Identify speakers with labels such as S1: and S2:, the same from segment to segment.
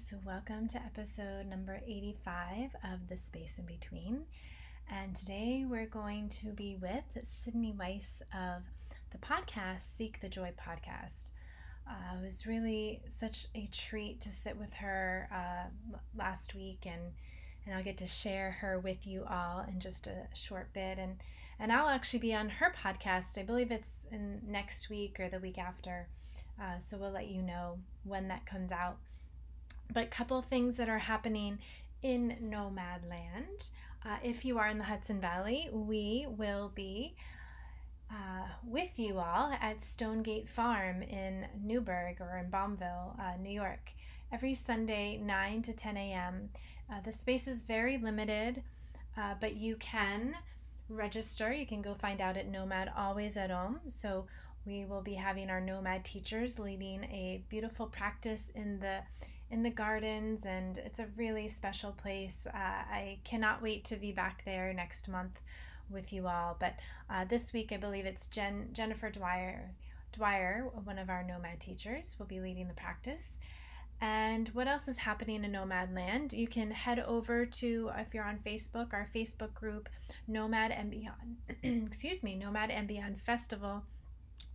S1: Greetings. Welcome to episode number 85 of The Space in Between. And today we're going to be with Sydney Weiss of the podcast Seek the Joy podcast. Uh, it was really such a treat to sit with her uh, last week, and and I'll get to share her with you all in just a short bit. And and I'll actually be on her podcast. I believe it's in next week or the week after. Uh, so we'll let you know when that comes out. But couple things that are happening in Nomadland. Uh, if you are in the Hudson Valley, we will be uh, with you all at Stonegate Farm in Newburgh or in Balmville, uh, New York, every Sunday, 9 to 10 a.m. Uh, the space is very limited, uh, but you can register. You can go find out at Nomad Always at Home. So we will be having our Nomad teachers leading a beautiful practice in the in the gardens, and it's a really special place. Uh, I cannot wait to be back there next month with you all. But uh, this week, I believe it's Jen Jennifer Dwyer. Dwyer, one of our Nomad teachers, will be leading the practice. And what else is happening in Nomad Land? You can head over to, if you're on Facebook, our Facebook group, Nomad and Beyond. Excuse me, Nomad and Beyond Festival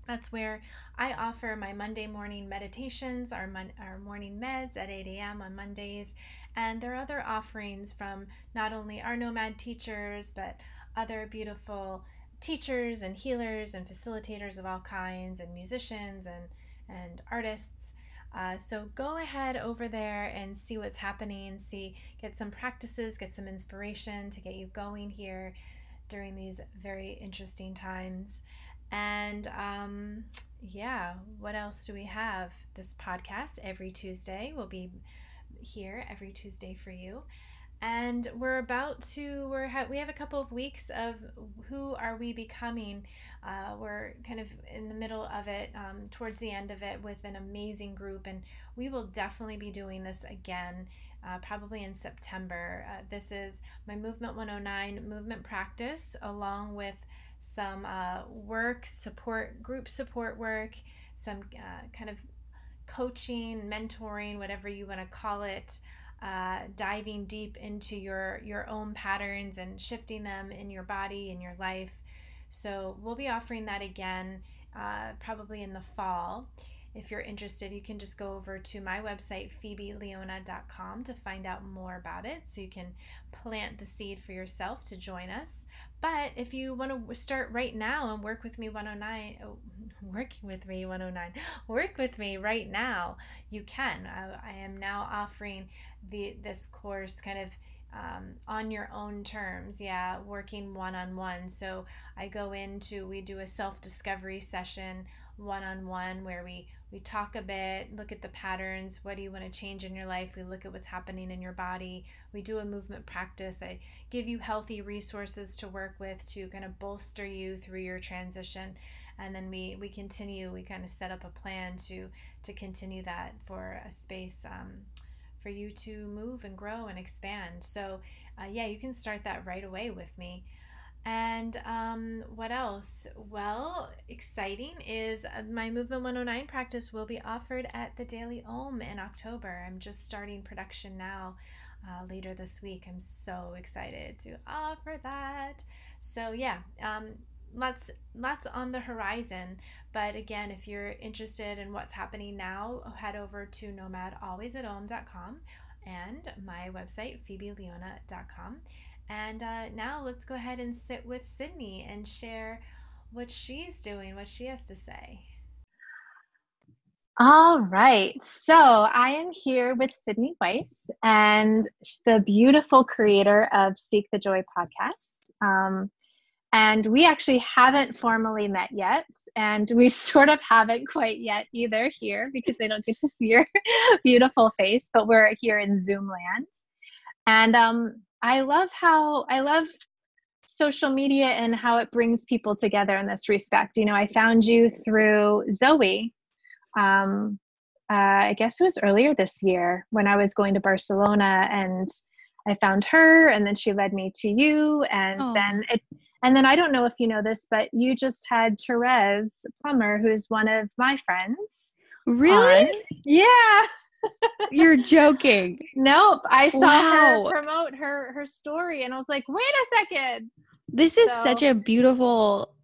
S1: that's where I offer my Monday morning meditations, our, mon- our morning meds at 8 a.m. on Mondays. And there are other offerings from not only our nomad teachers, but other beautiful teachers and healers and facilitators of all kinds, and musicians and, and artists. Uh, so go ahead over there and see what's happening, see, get some practices, get some inspiration to get you going here during these very interesting times. And um, yeah, what else do we have? This podcast every Tuesday will be here every Tuesday for you. And we're about to we're ha- we have a couple of weeks of who are we becoming. Uh, we're kind of in the middle of it, um, towards the end of it, with an amazing group, and we will definitely be doing this again uh, probably in September. Uh, this is my Movement 109 movement practice, along with some uh, work, support, group support work, some uh, kind of coaching, mentoring, whatever you want to call it. Uh, diving deep into your your own patterns and shifting them in your body in your life so we'll be offering that again uh, probably in the fall if you're interested, you can just go over to my website, phoebeleona.com, to find out more about it. So you can plant the seed for yourself to join us. But if you want to start right now and work with me 109, oh, working with me 109, work with me right now, you can. I, I am now offering the this course kind of um, on your own terms yeah working one-on-one so i go into we do a self-discovery session one-on-one where we we talk a bit look at the patterns what do you want to change in your life? We look at what's happening in your body. We do a movement practice i give you healthy resources to work with to kind of bolster you through your transition. And then we we continue we kind of set up a plan to to continue that for a space um, for you to move and grow and expand. So uh, yeah you can start that right away with me and um, what else? Well, exciting is uh, my Movement 109 practice will be offered at the Daily Om in October. I'm just starting production now uh, later this week. I'm so excited to offer that. So, yeah, um, lots lots on the horizon but again if you're interested in what's happening now head over to nomadalwaysatom.com and my website phoebeleona.com and uh, now let's go ahead and sit with Sydney and share what she's doing, what she has to say.
S2: All right. So I am here with Sydney Weiss and the beautiful creator of Seek the Joy podcast. Um, and we actually haven't formally met yet. And we sort of haven't quite yet either here because they don't get to see your beautiful face, but we're here in Zoom land. And um, I love how I love social media and how it brings people together in this respect. You know, I found you through Zoe. Um, uh, I guess it was earlier this year when I was going to Barcelona and I found her and then she led me to you and oh. then it and then I don't know if you know this, but you just had Therese Plummer, who's one of my friends.
S3: Really?
S2: On. Yeah.
S3: You're joking.
S1: Nope. I saw wow. her promote her her story and I was like, wait a second.
S3: This is so. such a beautiful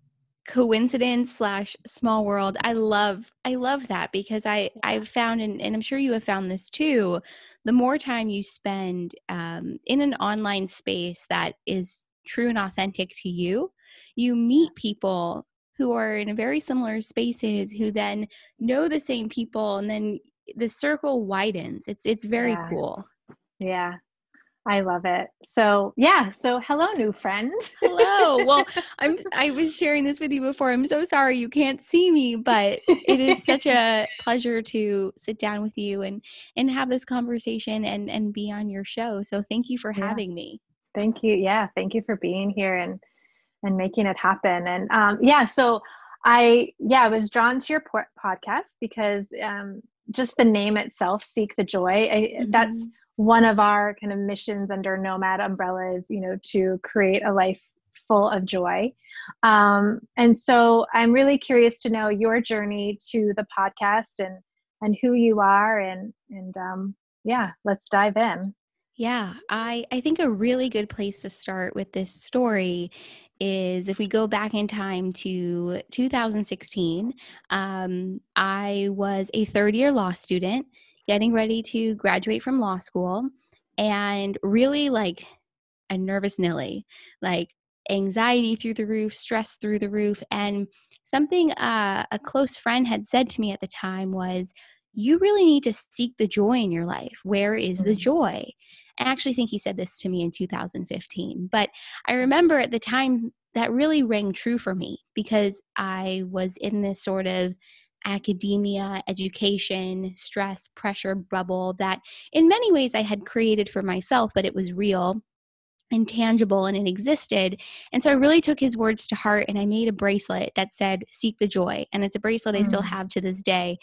S3: coincidence slash small world i love i love that because i i've found and, and i'm sure you have found this too the more time you spend um, in an online space that is true and authentic to you you meet people who are in very similar spaces who then know the same people and then the circle widens it's it's very
S1: yeah.
S3: cool
S1: yeah I love it. So yeah, so hello, new friend.
S3: hello. Well, I'm I was sharing this with you before. I'm so sorry you can't see me, but it is such a pleasure to sit down with you and and have this conversation and and be on your show. So thank you for yeah. having me.
S1: Thank you. Yeah, thank you for being here and and making it happen. And um, yeah, so I yeah I was drawn to your podcast because um, just the name itself, "Seek the Joy." I, mm-hmm. That's one of our kind of missions under nomad umbrella is you know to create a life full of joy um, and so i'm really curious to know your journey to the podcast and and who you are and and um, yeah let's dive in
S3: yeah i i think a really good place to start with this story is if we go back in time to 2016 um, i was a third year law student getting ready to graduate from law school and really like a nervous Nilly, like anxiety through the roof, stress through the roof. And something uh, a close friend had said to me at the time was, You really need to seek the joy in your life. Where is the mm-hmm. joy? I actually think he said this to me in 2015. But I remember at the time that really rang true for me because I was in this sort of academia, education, stress, pressure bubble that in many ways I had created for myself, but it was real and tangible and it existed. And so I really took his words to heart and I made a bracelet that said, Seek the Joy. And it's a bracelet mm. I still mm. have to this day.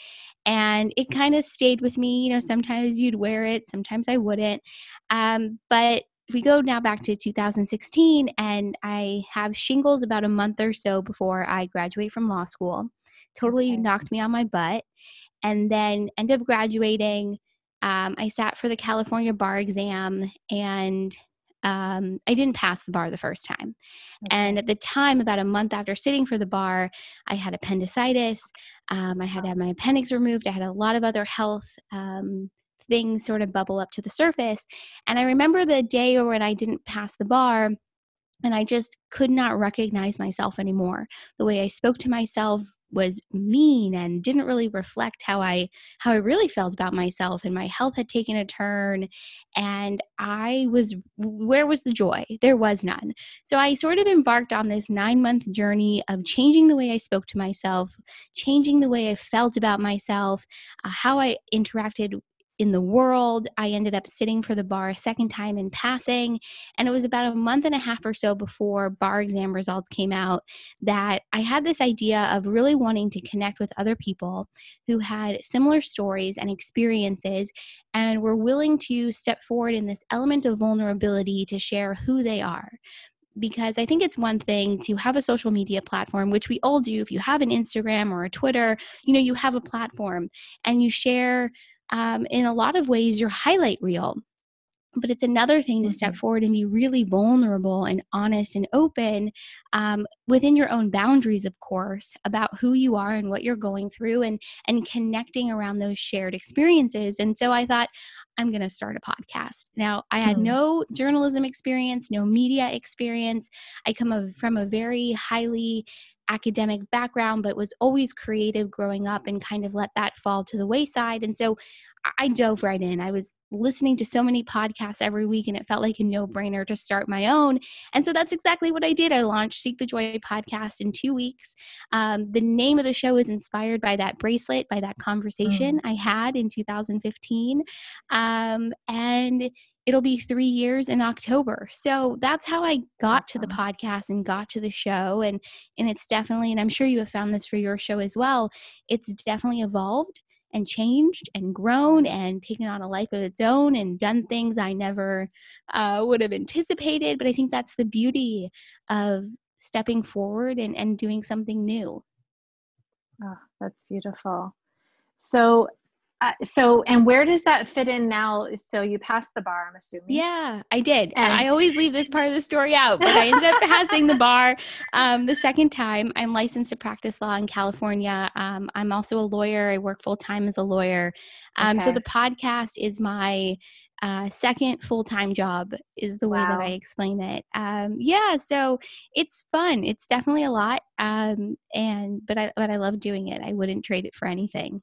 S3: And it kind of stayed with me. You know, sometimes you'd wear it, sometimes I wouldn't. Um, but we go now back to 2016 and I have shingles about a month or so before I graduate from law school totally okay. knocked me on my butt. And then end up graduating. Um, I sat for the California bar exam and um, I didn't pass the bar the first time. Okay. And at the time, about a month after sitting for the bar, I had appendicitis. Um, I had to have my appendix removed. I had a lot of other health um, things sort of bubble up to the surface. And I remember the day when I didn't pass the bar. And I just could not recognize myself anymore. The way I spoke to myself was mean and didn't really reflect how I how I really felt about myself and my health had taken a turn and I was where was the joy? There was none. So I sort of embarked on this 9 month journey of changing the way I spoke to myself changing the way I felt about myself uh, how I interacted in the world. I ended up sitting for the bar a second time and passing. And it was about a month and a half or so before bar exam results came out that I had this idea of really wanting to connect with other people who had similar stories and experiences and were willing to step forward in this element of vulnerability to share who they are because I think it's one thing to have a social media platform, which we all do. If you have an Instagram or a Twitter, you know, you have a platform and you share um, in a lot of ways your highlight reel but it's another thing to step mm-hmm. forward and be really vulnerable and honest and open um, within your own boundaries of course about who you are and what you're going through and and connecting around those shared experiences and so i thought i'm going to start a podcast now i had mm. no journalism experience no media experience i come from a very highly academic background, but was always creative growing up and kind of let that fall to the wayside. And so I dove right in. I was listening to so many podcasts every week, and it felt like a no brainer to start my own. And so that's exactly what I did. I launched Seek the Joy podcast in two weeks. Um, the name of the show is inspired by that bracelet, by that conversation mm. I had in 2015. Um, and it'll be three years in October. So that's how I got to the podcast and got to the show. And and it's definitely, and I'm sure you have found this for your show as well, it's definitely evolved and changed and grown and taken on a life of its own and done things I never uh, would have anticipated. But I think that's the beauty of stepping forward and, and doing something new.
S1: Oh, that's beautiful. So uh, so and where does that fit in now? So you passed the bar i'm assuming.
S3: Yeah i did. And i always leave this part of the story out but i ended up passing the bar um, the second time. I'm licensed to practice law in california. Um, i'm also a lawyer. I work full-time as a lawyer. Um, okay. so the podcast is my uh, second full-time job is the way wow. that i explain it. Um, yeah so it's fun. It's definitely a lot um, and but i but i love doing it. I wouldn't trade it for anything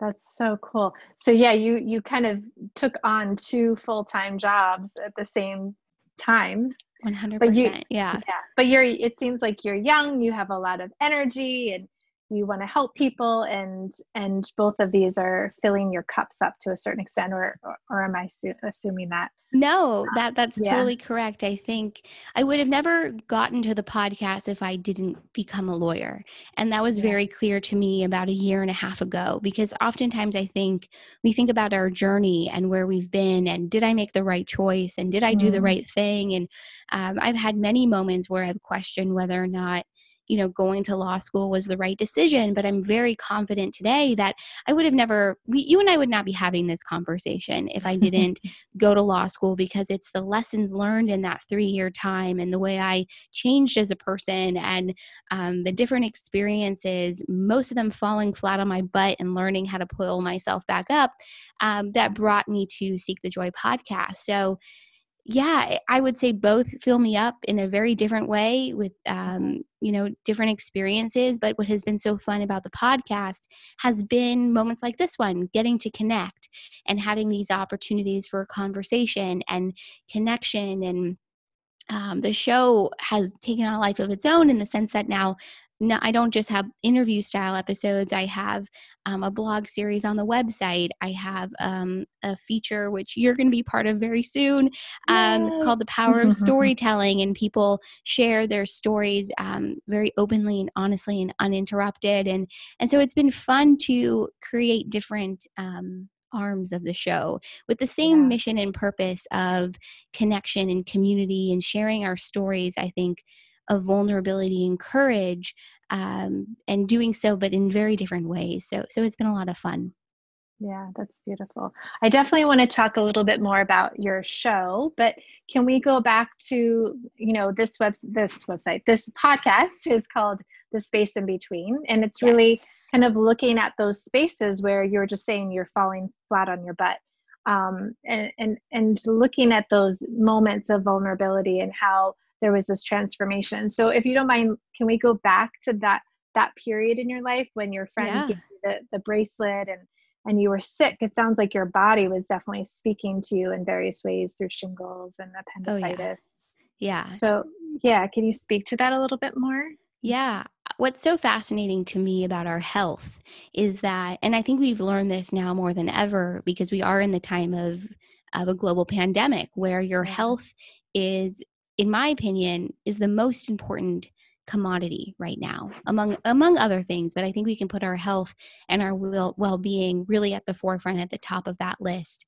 S1: that's so cool. So yeah, you you kind of took on two full-time jobs at the same time.
S3: 100%. But you, yeah.
S1: Yeah. But you're it seems like you're young, you have a lot of energy and you want to help people and and both of these are filling your cups up to a certain extent or or, or am I su- assuming that?
S3: No, uh, that that's yeah. totally correct. I think I would have never gotten to the podcast if I didn't become a lawyer. And that was yeah. very clear to me about a year and a half ago because oftentimes I think we think about our journey and where we've been and did I make the right choice and did I do mm-hmm. the right thing? And um, I've had many moments where I've questioned whether or not you know going to law school was the right decision but i'm very confident today that i would have never we, you and i would not be having this conversation if i didn't go to law school because it's the lessons learned in that three year time and the way i changed as a person and um, the different experiences most of them falling flat on my butt and learning how to pull myself back up um, that brought me to seek the joy podcast. So yeah, I would say both fill me up in a very different way with, um, you know, different experiences. But what has been so fun about the podcast has been moments like this one, getting to connect and having these opportunities for conversation and connection and um, the show has taken on a life of its own in the sense that now no, I don't just have interview style episodes. I have um, a blog series on the website. I have um, a feature which you're going to be part of very soon. Um, it's called The Power of Storytelling, and people share their stories um, very openly and honestly and uninterrupted. And and so it's been fun to create different um, arms of the show with the same yeah. mission and purpose of connection and community and sharing our stories. I think of vulnerability and courage um, and doing so but in very different ways. So so it's been a lot of fun.
S1: Yeah that's beautiful. I definitely want to talk a little bit more about your show but can we go back to you know this web this website this podcast is called the space in between and it's really kind of looking at those spaces where you're just saying you're falling flat on your butt um, and, and and looking at those moments of vulnerability and how there was this transformation. So if you don't mind, can we go back to that that period in your life when your friend yeah. gave you the, the bracelet and and you were sick? It sounds like your body was definitely speaking to you in various ways through shingles and appendicitis.
S3: Oh, yeah. yeah.
S1: So yeah, can you speak to that a little bit more?
S3: Yeah. What's so fascinating to me about our health is that, and I think we've learned this now more than ever because we are in the time of of a global pandemic where your health is in my opinion, is the most important commodity right now among among other things but i think we can put our health and our well-being really at the forefront at the top of that list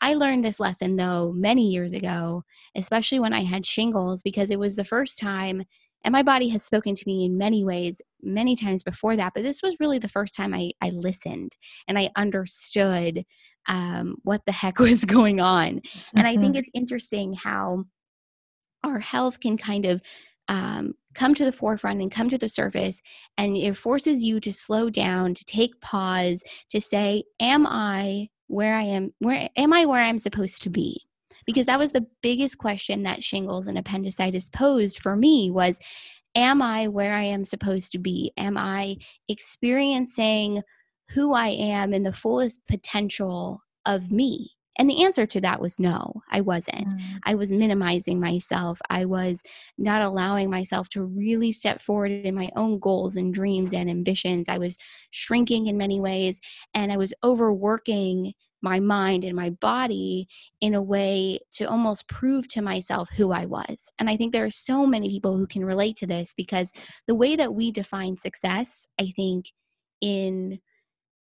S3: i learned this lesson though many years ago especially when i had shingles because it was the first time and my body has spoken to me in many ways many times before that but this was really the first time i, I listened and i understood um, what the heck was going on mm-hmm. and i think mm-hmm. it's interesting how our health can kind of um, come to the forefront and come to the surface and it forces you to slow down to take pause to say am i where i am where am i where i'm supposed to be? Because that was the biggest question that shingles and appendicitis posed for me was am i where i am supposed to be? Am i experiencing who i am in the fullest potential of me and the answer to that was no, I wasn't. Mm. I was minimizing myself. I was not allowing myself to really step forward in my own goals and dreams and ambitions. I was shrinking in many ways and I was overworking my mind and my body in a way to almost prove to myself who I was. And I think there are so many people who can relate to this because the way that we define success, I think, in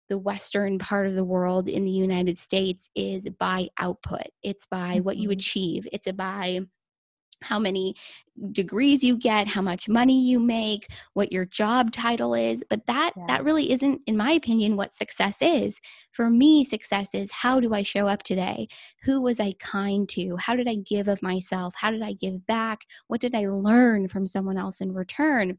S3: the western part of the world in the United States is by output. It's by what you mm-hmm. achieve. It's by how many degrees you get how much money you make what your job title is but that yeah. that really isn't in my opinion what success is for me success is how do i show up today who was i kind to how did i give of myself how did i give back what did i learn from someone else in return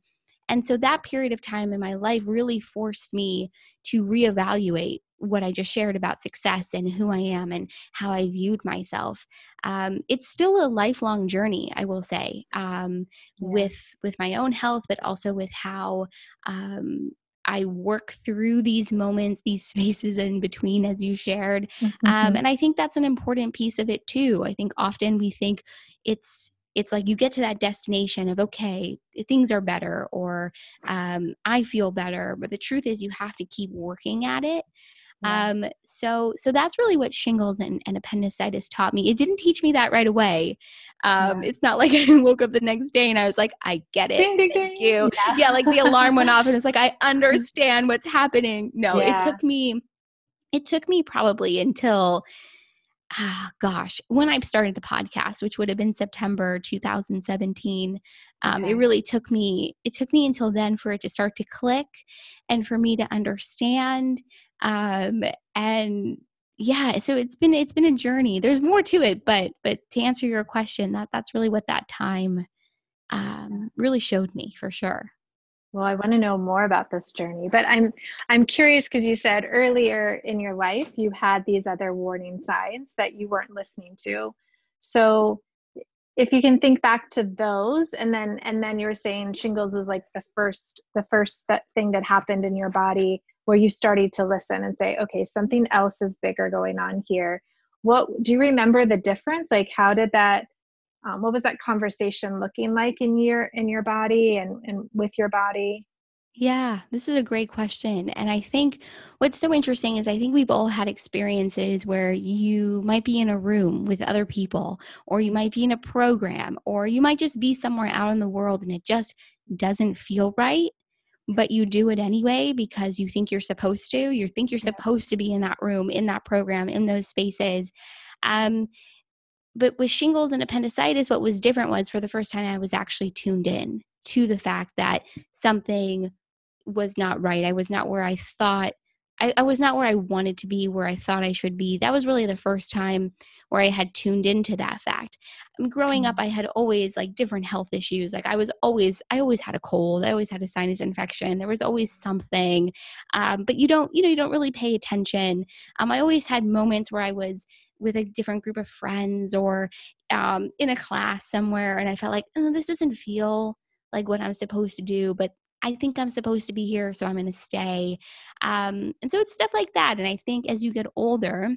S3: and so that period of time in my life really forced me to reevaluate what I just shared about success and who I am and how I viewed myself. Um, it's still a lifelong journey, I will say, um, yeah. with with my own health, but also with how um, I work through these moments, these spaces in between, as you shared. Um, mm-hmm. and I think that's an important piece of it too. I think often we think it's it's like you get to that destination of okay things are better or um, i feel better but the truth is you have to keep working at it yeah. Um, so so that's really what shingles and, and, appendicitis taught me. It didn't teach me that right away. Um, yeah. It's not like I woke up the next day and I was like, I get it. Ding, ding, Thank ding. you. Yeah. yeah. like the alarm went off and it's like I understand what's happening. No, it took me it took me probably until ah, gosh, when I started the podcast, which would have been September 2017, um, okay. it really took me, it took me until then for it to start to click and for me to understand. Um, and yeah, so it's been, it's been a journey. There's more to it, but, but to answer your question, that that's really what that time um, really showed me for sure.
S1: Well, I want to know more about this journey, but I'm I'm curious because you said earlier in your life you had these other warning signs that you weren't listening to. So if you can think back to those and then and then you were saying shingles was like the first the first that thing that happened in your body where you started to listen and say okay something else is bigger going on here what do you remember the difference like how did that um, what was that conversation looking like in your in your body and, and with your body
S3: yeah, this is a great question. And I think what's so interesting is I think we've all had experiences where you might be in a room with other people, or you might be in a program, or you might just be somewhere out in the world and it just doesn't feel right, but you do it anyway because you think you're supposed to. You think you're supposed to be in that room, in that program, in those spaces. Um, but with shingles and appendicitis, what was different was for the first time I was actually tuned in to the fact that something was not right. I was not where I thought I, I, was not where I wanted to be, where I thought I should be. That was really the first time where I had tuned into that fact. Growing up, mm. I had always like different health issues. Like I was always, I always had a cold. I always had a sinus infection. There was always something, um, but you don't, you know, you don't really pay attention. Um, I always had moments where I was with a different group of friends or um, in a class somewhere and i felt like oh, this doesn't feel like what i'm supposed to do but i think i'm supposed to be here so i'm going to stay. Um, and so it's stuff like that and i think as you get older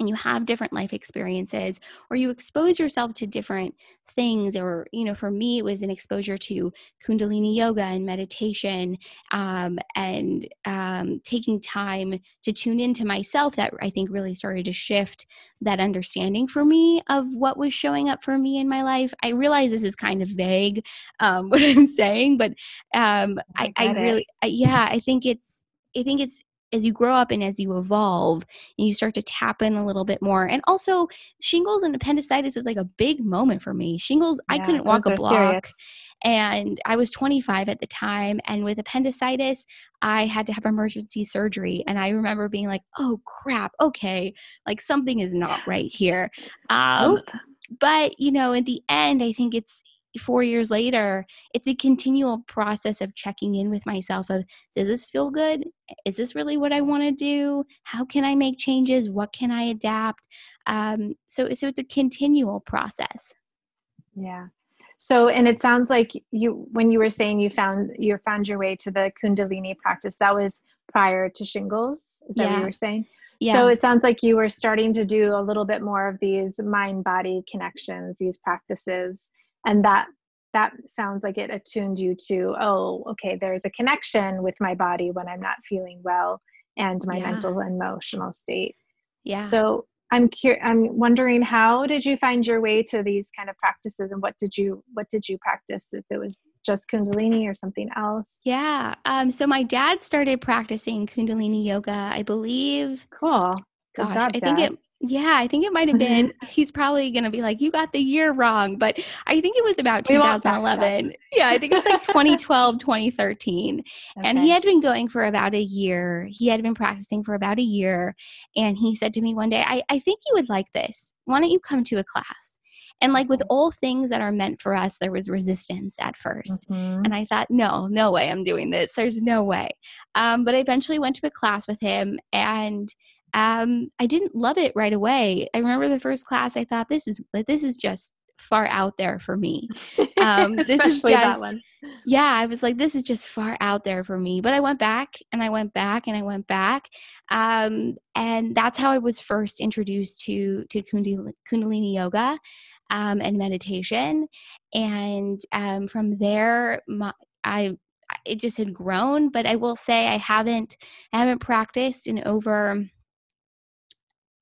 S3: and you have different life experiences or you expose yourself to different things or you know for me it was an exposure to kundalini yoga and meditation um, and um, taking time to tune into myself that i think really started to shift that understanding for me of what was showing up for me in my life. I realize this is kind of vague um, what i'm saying but um, I, I, I really I, yeah i think it's I think it's as you grow up and as you evolve and you start to tap in a little bit more. And also shingles and appendicitis was like a big moment for me. Shingles yeah, i couldn't walk a block serious. and i was 25 at the time and with appendicitis i had to have emergency surgery and i remember being like oh crap okay like something is not right here. Um, but you know in the end i think it's four years later, it's a continual process of checking in with myself of does this feel good? Is this really what I want to do? How can I make changes? What can I adapt? Um, so, so it's a continual process.
S1: Yeah. So, and it sounds like you, when you were saying you found you found your way to the Kundalini practice, that was prior to shingles. Is that yeah. what you were saying? Yeah. So it sounds like you were starting to do a little bit more of these mind body connections, these practices and that that sounds like it attuned you to oh okay there's a connection with my body when i'm not feeling well and my yeah. mental and emotional state. Yeah. So i'm cur- i'm wondering how did you find your way to these kind of practices and what did you what did you practice? If it was just kundalini or something else?
S3: Yeah um so my dad started practicing kundalini yoga i believe
S1: cool.
S3: Good gosh job, i think it yeah, I think it might have been. he's probably going to be like, you got the year wrong, but I think it was about 2011. Yeah, I think it was like 2012, 2013. Okay. And he had been going for about a year. He had been practicing for about a year. And he said to me one day, I, I think you would like this. Why don't you come to a class? And like with all things that are meant for us, there was resistance at 1st mm-hmm. And I thought, no, no way I'm doing this. There's no way. Um, but I eventually went to a class with him and um, I didn't love it right away. I remember the first class, I thought this is this is just far out there for me. Um, this is just yeah. I was like, this is just far out there for me. But I went back and I went back and I went back, um, and that's how I was first introduced to to Kundalini yoga um, and meditation. And um, from there, my, I it just had grown. But I will say I haven't I haven't practiced in over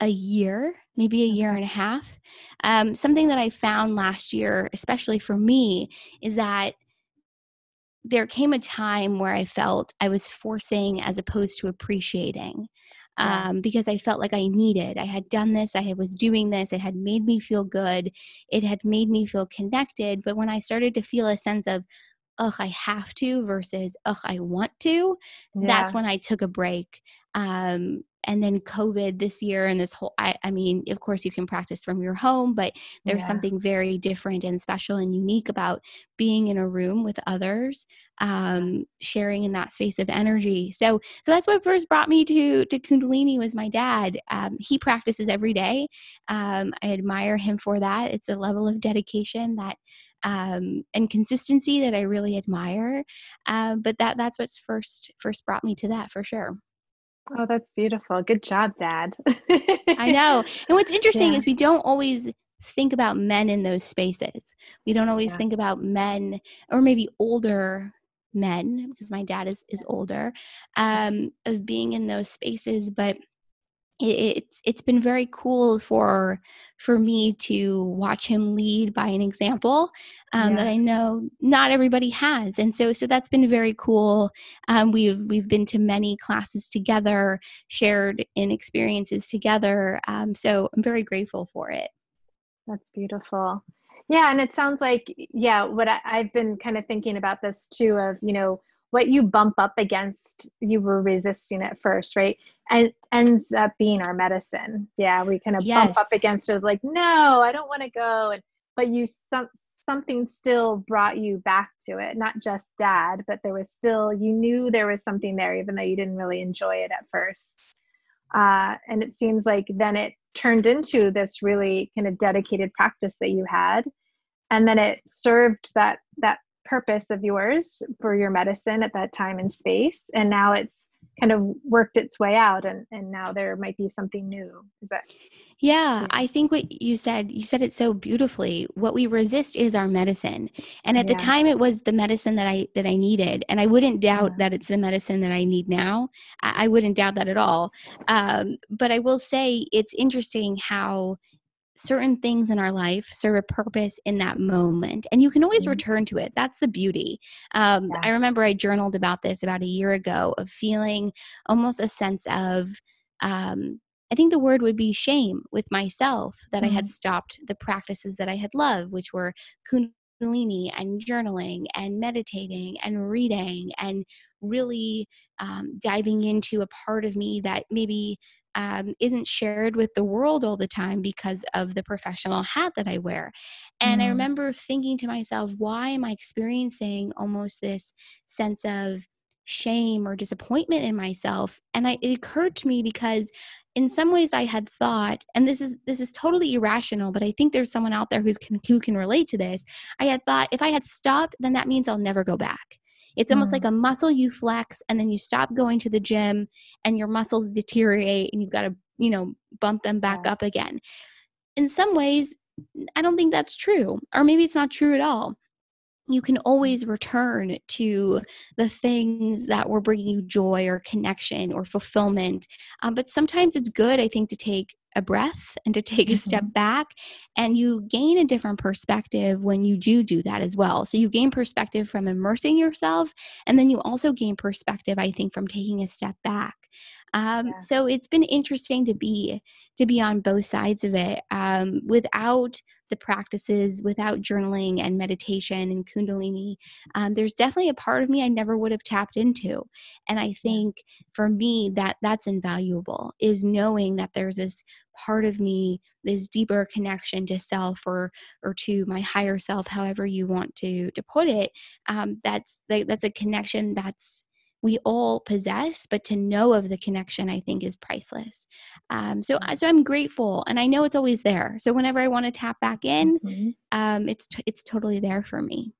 S3: a year, maybe a year and a half. Um, something that I found last year, especially for me, is that there came a time where I felt I was forcing as opposed to appreciating. Um, because I felt like I needed. I had done this, I was doing this, it had made me feel good, it had made me feel connected. But when I started to feel a sense of, ugh, I have to versus, ugh, I want to, yeah. that's when I took a break. Um, and then covid this year and this whole I, I, mean of course you can practice from your home but there's yeah. something very different and special and unique about being in a room with others um, sharing in that space of energy. So so that's what first brought me to to kundalini was my dad. Um, he practices every day. Um, i admire him for that. It's a level of dedication that um, and consistency that i really admire. Uh, but that that's what's first first brought me to that for sure
S1: Oh, that's beautiful. Good job, Dad.
S3: I know. And what's interesting yeah. is we don't always think about men in those spaces. We don't always yeah. think about men or maybe older men because my dad is is older um of being in those spaces but it, it's been very cool for for me to watch him lead by an example um, yeah. that I know not everybody has, and so so that's been very cool. Um, we've we've been to many classes together, shared in experiences together. Um, so I'm very grateful for it.
S1: That's beautiful. Yeah, and it sounds like yeah. What I, I've been kind of thinking about this too. Of you know what you bump up against you were resisting at first right? And ends up being our medicine. Yeah we kind of yes. bump up against it like no i don't want to go and but you some something still brought you back to it not just dad but there was still you knew there was something there even though you didn't really enjoy it at first. Uh, and it seems like then it turned into this really kind of dedicated practice that you had and then it served that that purpose of yours for your medicine at that time and space and now it's kind of worked its way out and and now there might be something new is that
S3: yeah, I think what you said, you said it so beautifully. What we resist is our medicine. And at yeah. the time it was the medicine that I that I needed. And I wouldn't doubt yeah. that it's the medicine that I need now. I, I wouldn't doubt that at all. Um, but I will say it's interesting how certain things in our life serve a purpose in that moment and you can always mm-hmm. return to it that's the beauty um, yeah. i remember i journaled about this about a year ago of feeling almost a sense of um, i think the word would be shame with myself that mm-hmm. i had mm-hmm. stopped the practices that i had loved which were kundalini and journaling and meditating and reading and really um, diving into a part of me that maybe um, isn't shared with the world all the time because of the professional hat that I wear. And mm. I remember thinking to myself, why am I experiencing almost this sense of shame or disappointment in myself? And I, it occurred to me because in some ways I had thought, and this is this is totally irrational, but I think there's someone out there who's can, who can relate to this. I had thought if I had stopped, then that means I'll never go back. It's almost mm. like a muscle you flex and then you stop going to the gym and your muscles deteriorate and you've got to, you know, bump them back yeah. up again. In some ways, I don't think that's true. Or maybe it's not true at all you can always return to the things that were bringing you joy or connection or fulfillment. Um, but sometimes it's good, I think, to take a breath and to take a step mm-hmm. back and you gain a different perspective when you do do that as well so you gain perspective from immersing yourself and then you also gain perspective i think from taking a step back Um, yeah. So it's been interesting to be to be on both sides of it. Um, without the practices, without journaling and meditation and Kundalini, um, there's definitely a part of me I never would have tapped into. And I think for me that that's invaluable is knowing that there's this part of me this deeper connection to self or or to my higher self however you want to to put it um, that's that's a connection that's we all possess but to know of the connection i think is priceless. Um, so so i'm grateful and i know it's always there. So whenever i want to tap back in mm-hmm. um, it's t- it's totally there for me.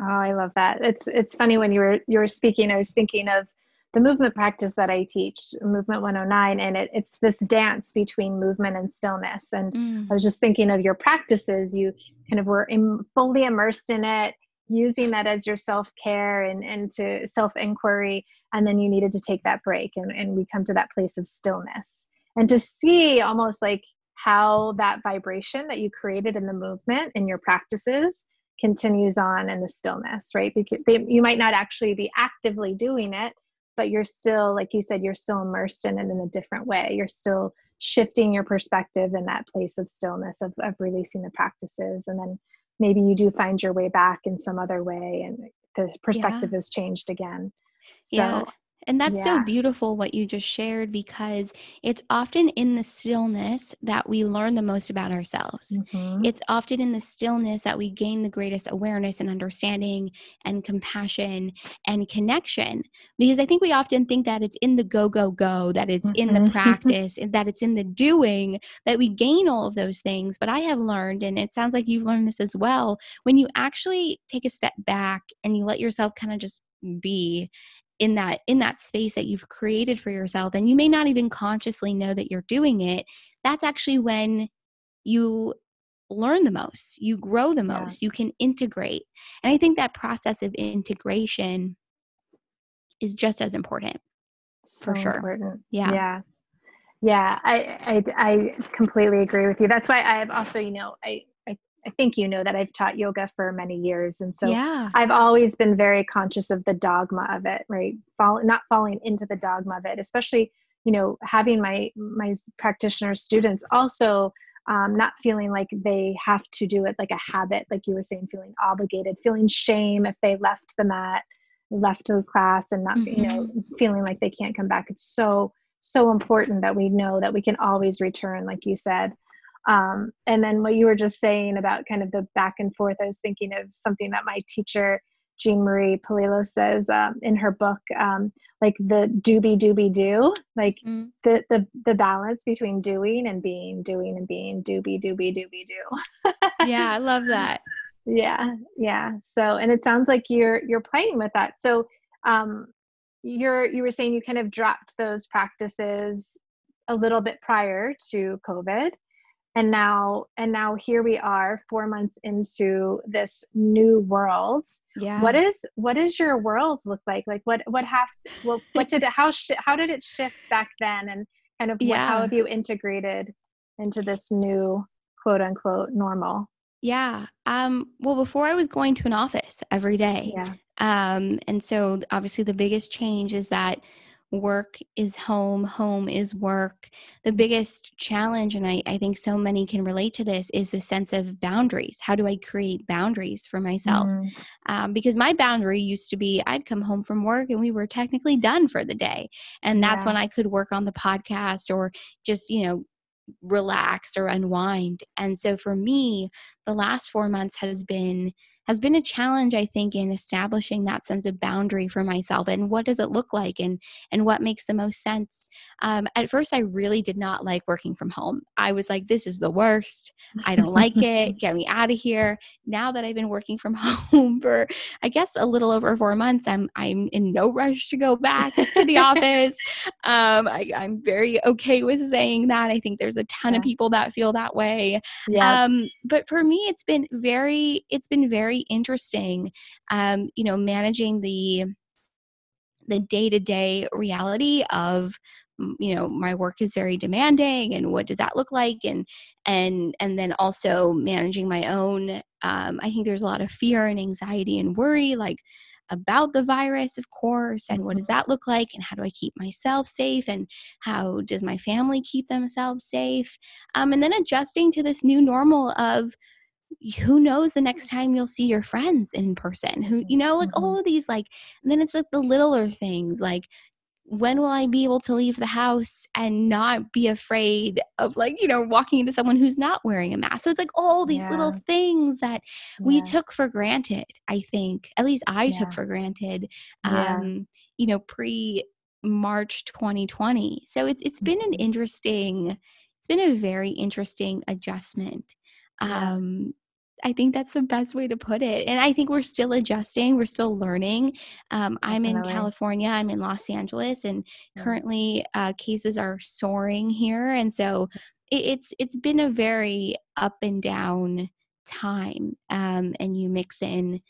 S1: Oh i love that. It's it's funny when you were you were speaking i was thinking of the movement practice that i teach movement 109 and it, it's this dance between movement and stillness. And mm. i was just thinking of your practices. You kind of were Im- fully immersed in it using that as your self-care and, and to self-inquiry and then you needed to take that break and, and we come to that place of stillness. And to see almost like how that vibration that you created in the movement in your practices continues on in the stillness right? Because they, you might not actually be actively doing it but you're still like you said you're still immersed in it in a different way. You're still shifting your perspective in that place of stillness of, of releasing the practices. And then maybe you do find your way back in some other way and the perspective yeah. has changed again so
S3: yeah. And that's yeah. so beautiful what you just shared because it's often in the stillness that we learn the most about ourselves. Mm-hmm. It's often in the stillness that we gain the greatest awareness and understanding and compassion and connection. Because I think we often think that it's in the go, go, go, that it's mm-hmm. in the mm-hmm. practice, that it's in the doing that we gain all of those things. But I have learned, and it sounds like you've learned this as well, when you actually take a step back and you let yourself kind of just be in that in that space that you've created for yourself and you may not even consciously know that you're doing it that's actually when you learn the most you grow the most yeah. you can integrate. And i think that process of integration is just as important
S1: so for sure. important. yeah. Yeah. Yeah I, I i completely agree with you. That's why i've also you know i I think you know that I've taught yoga for many years. And so yeah. I've always been very conscious of the dogma of it, right? Fall, not falling into the dogma of it, especially, you know, having my, my practitioner students also um, not feeling like they have to do it like a habit, like you were saying, feeling obligated, feeling shame if they left the mat, left the class and not, mm-hmm. you know, mm-hmm. feeling like they can't come back. It's so, so important that we know that we can always return, like you said. Um, and then what you were just saying about kind of the back and forth, I was thinking of something that my teacher, Jean Marie Palillo, says um, in her book, um, like the doobie doobie do, like mm. the, the the balance between doing and being, doing and being, doobie doobie doobie do.
S3: yeah, I love that.
S1: Yeah, yeah. So, and it sounds like you're you're playing with that. So, um, you're you were saying you kind of dropped those practices a little bit prior to COVID and now and now here we are 4 months into this new world. Yeah. What is what is your world look like? Like what what have well what did it how sh- how did it shift back then? And kind of yeah. what, how have you integrated into this new quote unquote normal?
S3: Yeah. Um well before i was going to an office every day. Yeah. Um and so obviously the biggest change is that work is home, home is work. The biggest challenge, and I, I think so many can relate to this, is the sense of boundaries. How do I create boundaries for myself? Mm. Um, because my boundary used to be I'd come home from work and we were technically done for the day. And that's yeah. when I could work on the podcast or just, you know, relax or unwind. And so for me, the last four months has been has been a challenge i think in establishing that sense of boundary for myself and what does it look like and and what makes the most sense. Um, at first i really did not like working from home. I was like this is the worst. I don't like it. Get me out of here. Now that i've been working from home for i guess a little over four months i'm i'm in no rush to go back to the office. Um, I, am very okay with saying that. I think there's a ton yeah. of people that feel that way. Yeah. Um, but for me it's been very it's been very interesting um, you know managing the the day-to-day reality of you know my work is very demanding and what does that look like? And and and then also managing my own um, i think there's a lot of fear and anxiety and worry like about the virus, of course, and what does
S1: Mm-hmm.
S3: that look like, and how do I keep myself safe, and how does my family keep themselves safe, um, and then adjusting to this new normal of who knows the next time you'll see your friends in person who you know like
S1: Mhm.
S3: all of these like and then it's like the littler things like when will I be able to leave the house and not be afraid of like, you know, walking into someone who's not wearing a mask? So it's like all these little things that we
S1: Yeah.
S3: took for granted, I think. At least I
S1: Yeah.
S3: took for granted
S1: Yeah.
S3: um, you know, pre March 2020. So it's it's been an interesting it's been a very interesting adjustment. Um I think that's the best way to put it. And I think we're still adjusting, we're still learning. Um, I'm in California, I'm in Los Angeles, and
S1: Yeah.
S3: currently uh, cases are soaring here. And so it, it's it's been a very up and down time. Um, and you mix in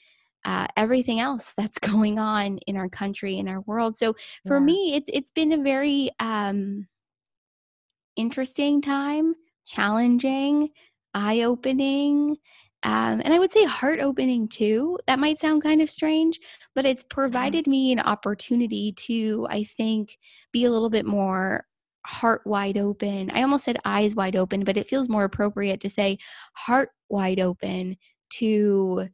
S3: uh, everything else that's going on in our country in our world. So for
S1: Yeah.
S3: me, it's it's been a very um, interesting time, challenging, eye opening, um, and I would say heart opening too. That might sound kind of strange, but it's provided me an opportunity to, I think, be a little bit more heart wide open. I almost said eyes wide open, but it feels more appropriate to say heart wide open to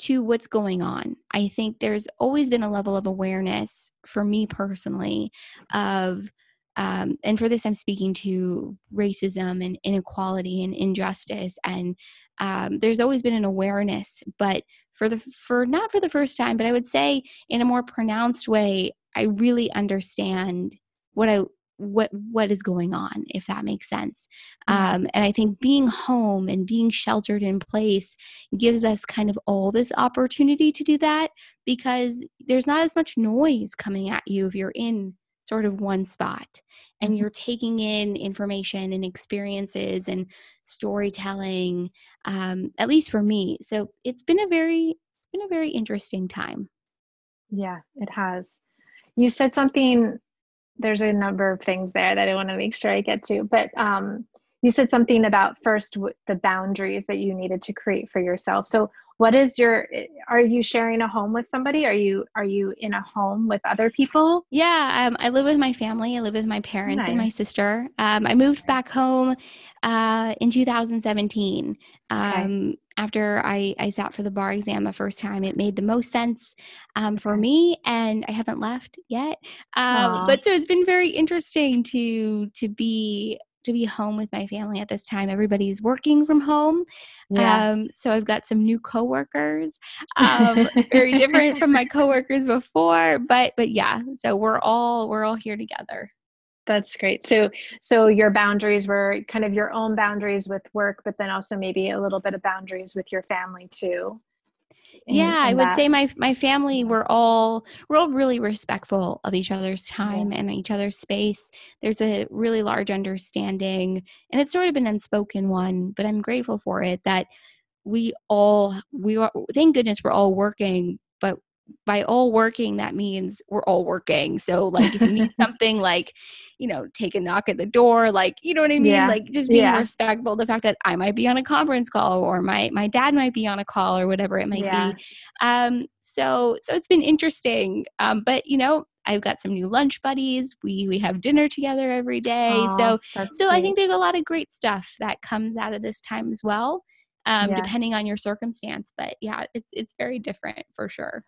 S3: to what's going on. I think there's always been a level of awareness for me personally of um, and for this i'm speaking to racism and inequality and injustice and um, there's always been an awareness but for the for not for the first time but i would say in a more pronounced way i really understand what i what what is going on if that makes sense
S1: Yeah.
S3: um, and i think being home and being sheltered in place gives us kind of all this opportunity to do that because there's not as much noise coming at you if you're in sort of one spot and
S1: Mhm.
S3: you're taking in information and experiences and storytelling um, at least for me so it's been a very it's been a very interesting time
S1: Yeah, it has. You said something, there's a number of things there that I want to make sure I get to, but um, you said something about first w- the boundaries that you needed to create for yourself. So what is your are you sharing a home with somebody? Are you are you in a home with other people?
S3: Yeah, um, I live with my family. I live with my parents and my sister. Um, I moved back home uh, in 2017.
S1: Okay.
S3: Um, after I, I sat for the bar exam the first time, it made the most sense um, for me, and I haven't left yet. Um, but so it's been very interesting to to be to be home with my family at this time. Everybody's working from home,
S1: Yeah.
S3: um, so I've got some new coworkers, um, very different from my coworkers before, but but yeah. So we're all we're all here together.
S1: That's great. So so your boundaries were kind of your own boundaries with work, but then also maybe a little bit of boundaries with your family too. In-
S3: yeah, I would
S1: that.
S3: say my my family
S1: Yeah.
S3: we're all we're all really respectful of each other's time and each other's space. There's a really large understanding, and it's sort of an unspoken one, but I'm grateful for it that we all we are thank goodness we're all working but by all working that means we're all working so like if you need something like you know take a knock at the door like you know what i mean
S1: Yeah.
S3: like just being
S1: Yeah.
S3: respectful the fact that i might be on a conference call or my my dad might be on a call or whatever it might
S1: Yeah.
S3: be um so so it's been interesting um but you know i've got some new lunch buddies we we have dinner together every day
S1: Aw,
S3: so so I think there's a lot of great stuff that comes out of this time as well, um,
S1: Yeah.
S3: depending on your circumstance. But yeah, it's it's very different for sure.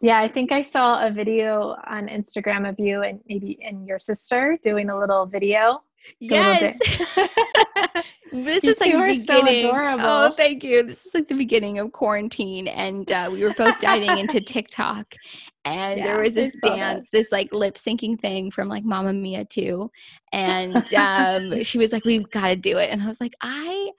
S1: Yeah, I think I saw a video on Instagram of you and maybe and your sister doing a little video. little
S3: Yes, this
S1: You
S3: was like the
S1: are so
S3: beginning. Oh, thank you. This is like the beginning of quarantine, and uh, we were both diving into TikTok, and there was this dance, this like lip syncing thing from like Mamma Mia too, and um, she was like, "We've got to do it," and I was like, "I."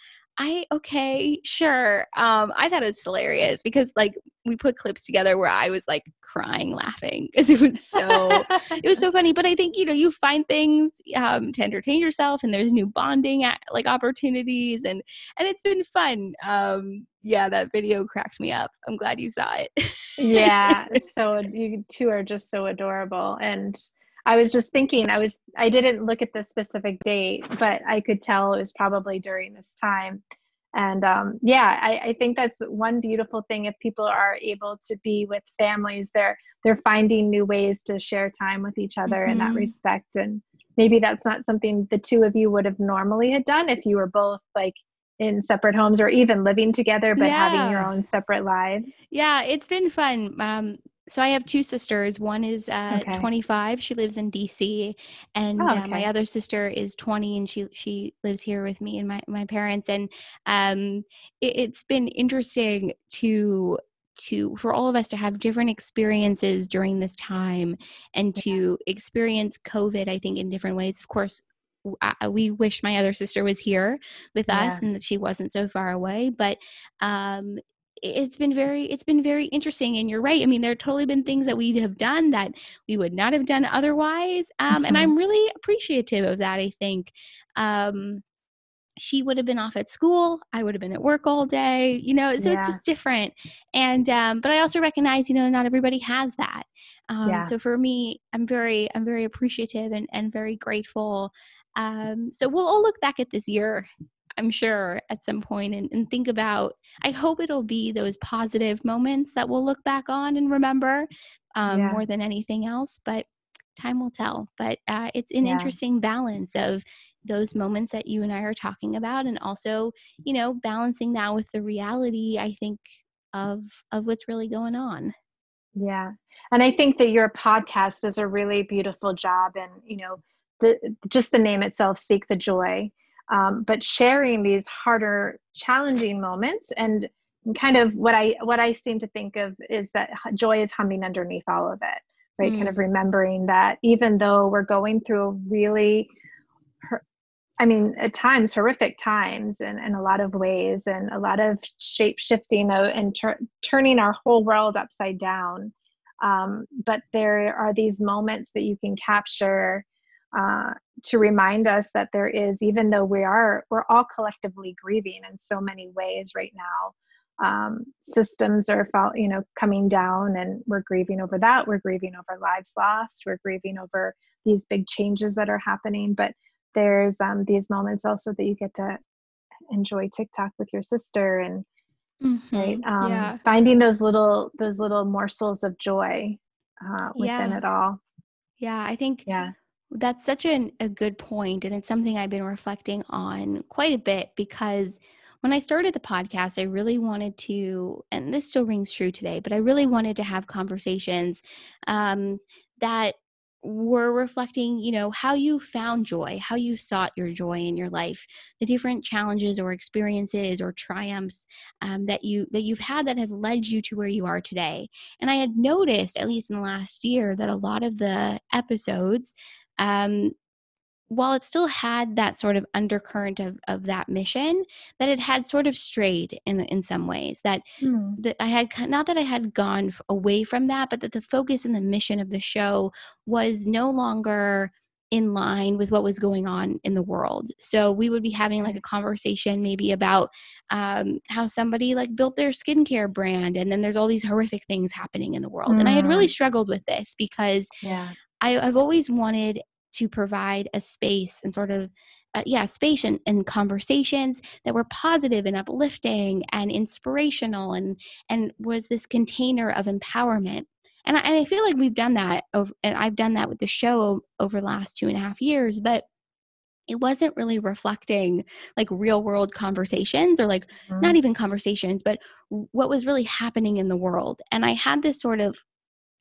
S3: I okay, sure. Um, I thought it was hilarious because like we put clips together where I was like crying laughing because it was so it was so funny. But i think you know you find things um, to entertain yourself and there's new bonding at, like opportunities and and it's been fun. Um yeah that video cracked me up. I'm glad you saw it.
S1: Yeah, so you two are just so adorable. And I was just thinking I was I didn't look at the specific date, but I could tell it was probably during this time. And um, yeah I, I think that's one beautiful thing if people are able to be with families they're they're finding new ways to share time with each other mm-hmm. in that mm-hmm. respect and maybe that's not something the two of you would have normally had done if you were both like in separate homes or even living together but yeah. having your own separate lives
S3: yeah it's been fun um, so I have two sisters. One is uh, okay. 25. She lives in DC, and oh, okay. uh, my other sister is 20, and she she lives here with me and my my parents. And um, it, has been interesting to to for all of us to have different experiences during this time, and yeah. to experience COVID. I think in different ways. Of course, we wish my other sister was here with yeah. us and that she wasn't so far away but um, it's been very it's been very interesting and you're right i mean there have totally been things that we have done that we would not have done otherwise um, mm-hmm. and i'm really appreciative of that i think um, she would have been off at school i would have been at work all day you know so yeah. it's just different and um, but i also recognize you know not everybody has that um, yeah. so for me i'm very i'm very appreciative and, and very grateful um, so we'll all look back at this year I'm sure, at some point and, and think about. I hope it'll be those positive moments that we'll look back on and remember um, yeah. more than anything else. But time will tell. But uh, it's an yeah. interesting balance of those moments that you and I are talking about, and also, you know, balancing that with the reality. I think of of what's really going on.
S1: Yeah, and I think that your podcast does a really beautiful job, and you know, the just the name itself, "Seek the Joy." Um, but sharing these harder challenging moments and kind of what i what i seem to think of is that joy is humming underneath all of it right mm. kind of mm. remembering that even though we're going through really i mean at times horrific times in, in a lot of ways and a lot of shape shifting and tur- turning our whole world upside down um, but there are these moments that you can capture uh, to remind us that there is even though we are we're all collectively grieving in so many ways right now um, systems are you know coming down and we're grieving over that we're grieving over lives lost we're grieving over these big changes that are happening but there's um, these moments also that you get to enjoy tiktok with your sister and mm-hmm. right um, yeah. finding those little those little morsels of joy uh, within yeah. it all
S3: yeah i think yeah that's such an, a good point, and it's something I've been reflecting on quite a bit because when I started the podcast, I really wanted to, and this still rings true today, but I really wanted to have conversations um, that were reflecting you know how you found joy how you sought your joy in your life the different challenges or experiences or triumphs um, that you that you've had that have led you to where you are today. And i had noticed at least in the last year that a lot of the episodes um, while it still had that sort of undercurrent of, of that mission, that it had sort of strayed in in some ways. That, mm. that I had not that I had gone away from that, but that the focus and the mission of the show was no longer in line with what was going on in the world. So we would be having like a conversation maybe about um, how somebody like built their skincare brand, and then there's all these horrific things happening in the world. Mm. And I had really hmm. struggled with this because yeah. I, I've always wanted to provide a space and sort of uh, yeah space and, and, conversations that were positive and uplifting and inspirational and and was this container of empowerment and I, and I feel like we've done that over, and I've done that with the show over the last two and a half years but it wasn't really reflecting like real world conversations or like mm-hmm. not even conversations but what was really happening in the world and i had this sort of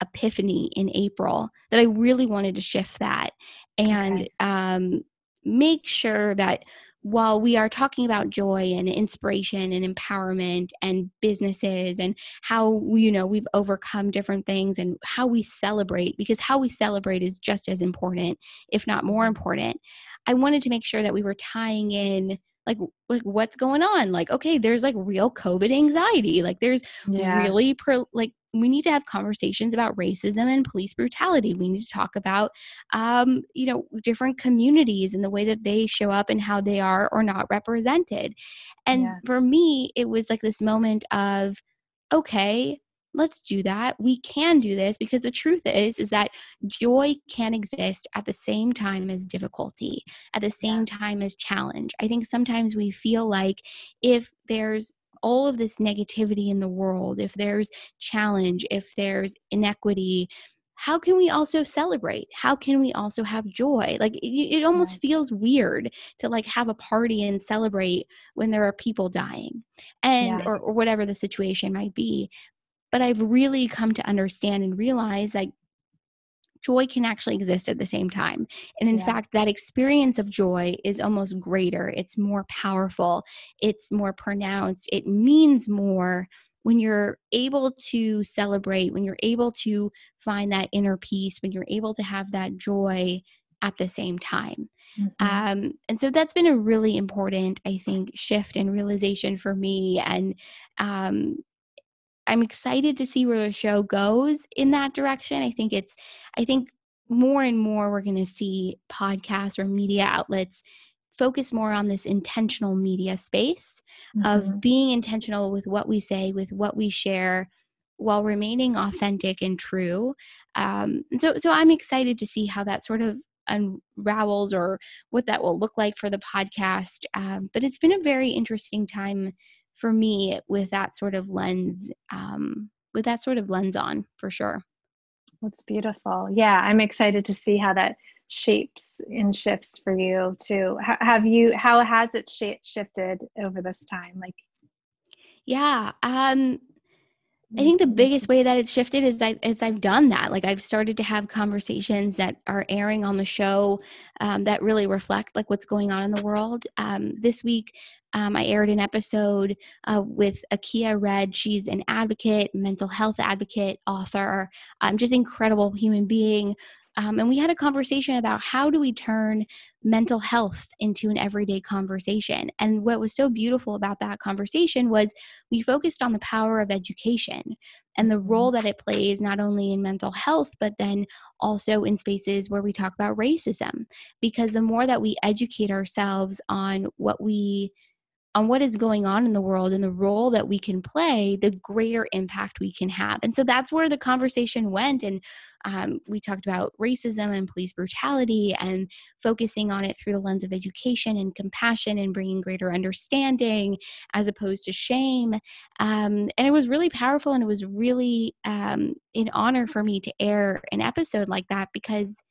S3: epiphany in April that I really wanted to shift that and okay. um, make sure that while we are talking about joy and inspiration and empowerment and businesses and how you know we've overcome different things and how we celebrate because how we celebrate is just as important if not more important i wanted to make sure that we were tying in like like what's going on like okay there's like real covid anxiety like there's yeah. really pro, like we need to have conversations about racism and police brutality we need to talk about um, you know different communities and the way that they show up and how they are or not represented and yeah. for me it was like this moment of okay let's do that. We can do this because the truth is is that joy can exist at the same time as difficulty at the same time as challenge. I think sometimes we feel like if there's all of this negativity in the world if there's challenge if there's inequity how can we also celebrate? How can we also have joy? Like it, it almost feels weird to like have a party and celebrate when there are people dying and yeah. or, or whatever the situation might be but i've really come to understand and realize that joy can actually exist at the same time. And in yeah. fact, that experience of joy is almost greater, it's more powerful, it's more pronounced, it means more when you're able to celebrate, when you're able to find that inner peace, when you're able to have that joy at the same time. Mm-hmm. Um, and so that's been a really important, I think, shift and realization for me. And um, I'm excited to see where the show goes in that direction. I think it's, I think more and more we're going to see podcasts or media outlets focus more on this intentional media space mm-hmm. of being intentional with what we say, with what we share, while remaining authentic and true. Um, so, so I'm excited to see how that sort of unravels or what that will look like for the podcast. Um, but it's been a very interesting time for me with that sort of lens, um, with that sort of lens on for sure.
S1: That's beautiful. Yeah, I'm excited to see how that shapes and shifts for you too have you how has it sh- shifted over this time like
S3: yeah um I think the biggest way that it's shifted is I is I've done that. Like I've started to have conversations that are airing on the show um, that really reflect like what's going on in the world. Um, this week, um, I aired an episode uh, with Akia Red. She's an advocate, mental health advocate, author, um, just incredible human being um, and we had a conversation about how do we turn mental health into an everyday conversation. And what was so beautiful about that conversation was we focused on the power of education and the mm-hmm. role that it plays not only in mental health, but then also in spaces where we talk about racism. Because the more that we educate ourselves on what we on what is going on in the world and the role that we can play, the greater impact we can have. And so that's where the conversation went. And um, we talked about racism and police brutality and focusing on it through the lens of education and compassion and bringing greater understanding as opposed to shame. Um, and it was really powerful and it was really um, an honor for me to air an episode like that because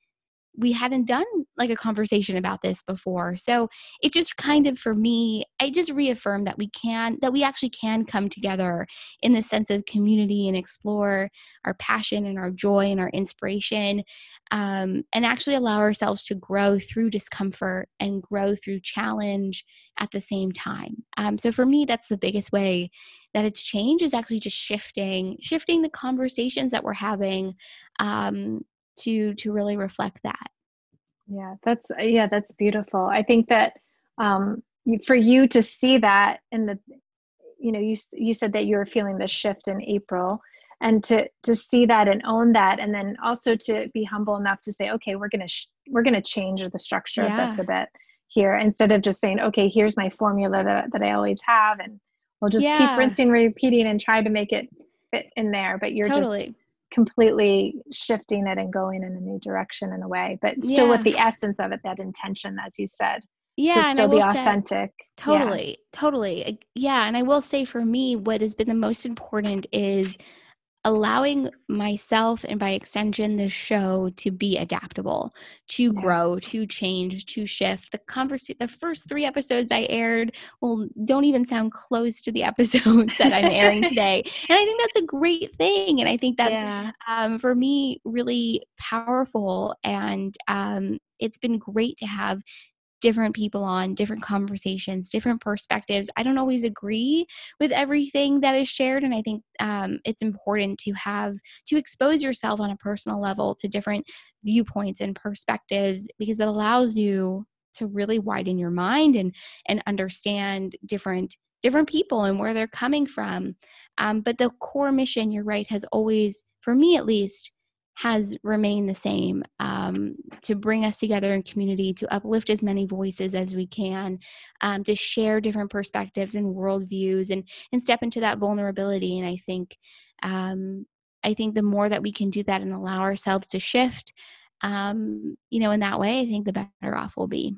S3: we hadn't done like a conversation about this before. So it just kind of for me, I just reaffirmed that we can that we actually can come together in the sense of community and explore our passion and our joy and our inspiration um, and actually allow ourselves to grow through discomfort and grow through challenge at the same time. Um, so for me, that's the biggest way that it's changed is actually just shifting shifting the conversations that we're having um, to to really reflect that
S1: yeah that's yeah that's beautiful i think that um, for you to see that in the you know you you said that you were feeling the shift in april and to to see that and own that and then also to be humble enough to say okay we're gonna sh- we're gonna change the structure yeah. of this a bit here instead of just saying okay here's my formula that, that i always have and we'll just yeah. keep rinsing repeating and try to make it fit in there but you're totally. just completely shifting it and going in a new direction in a way, but still yeah. with the essence of it, that intention, as you said. Yeah, to still be authentic.
S3: Say, totally, yeah. totally. Yeah, and I will say for me, what has been the most important is allowing myself and by extension the show to be adaptable to yeah. grow to change to shift the conversation the first three episodes i aired well don't even sound close to the episodes that i'm airing today and i think that's a great thing and i think that's yeah. um, for me really powerful and um, it's been great to have different people on, different conversations, different perspectives. I don't always agree with everything that is shared. And I think um, it's important to have to expose yourself on a personal level to different viewpoints and perspectives because it allows you to really widen your mind and and understand different different people and where they're coming from. Um, but the core mission, you're right, has always, for me at least, has remained the same um, to bring us together in community, to uplift as many voices as we can, um, to share different perspectives and worldviews and, and step into that vulnerability. And I think um, I think the more that we can do that and allow ourselves to shift, um, you know, in that way, I think the better off we'll be.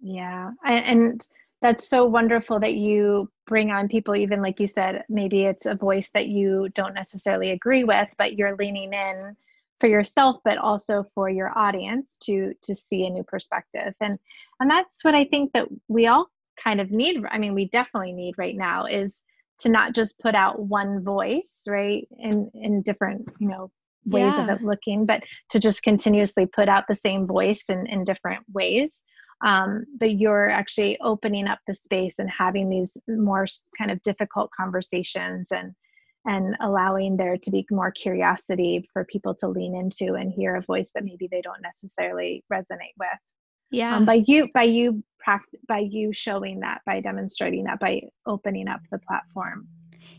S1: Yeah. And that's so wonderful that you bring on people, even like you said, maybe it's a voice that you don't necessarily agree with, but you're leaning in for yourself but also for your audience to to see a new perspective and and that's what i think that we all kind of need i mean we definitely need right now is to not just put out one voice right in in different you know ways yeah. of it looking but to just continuously put out the same voice in in different ways um, but you're actually opening up the space and having these more kind of difficult conversations and and allowing there to be more curiosity for people to lean into and hear a voice that maybe they don't necessarily resonate with.
S3: Yeah.
S1: Um, by you by you by you showing that by demonstrating that by opening up the platform.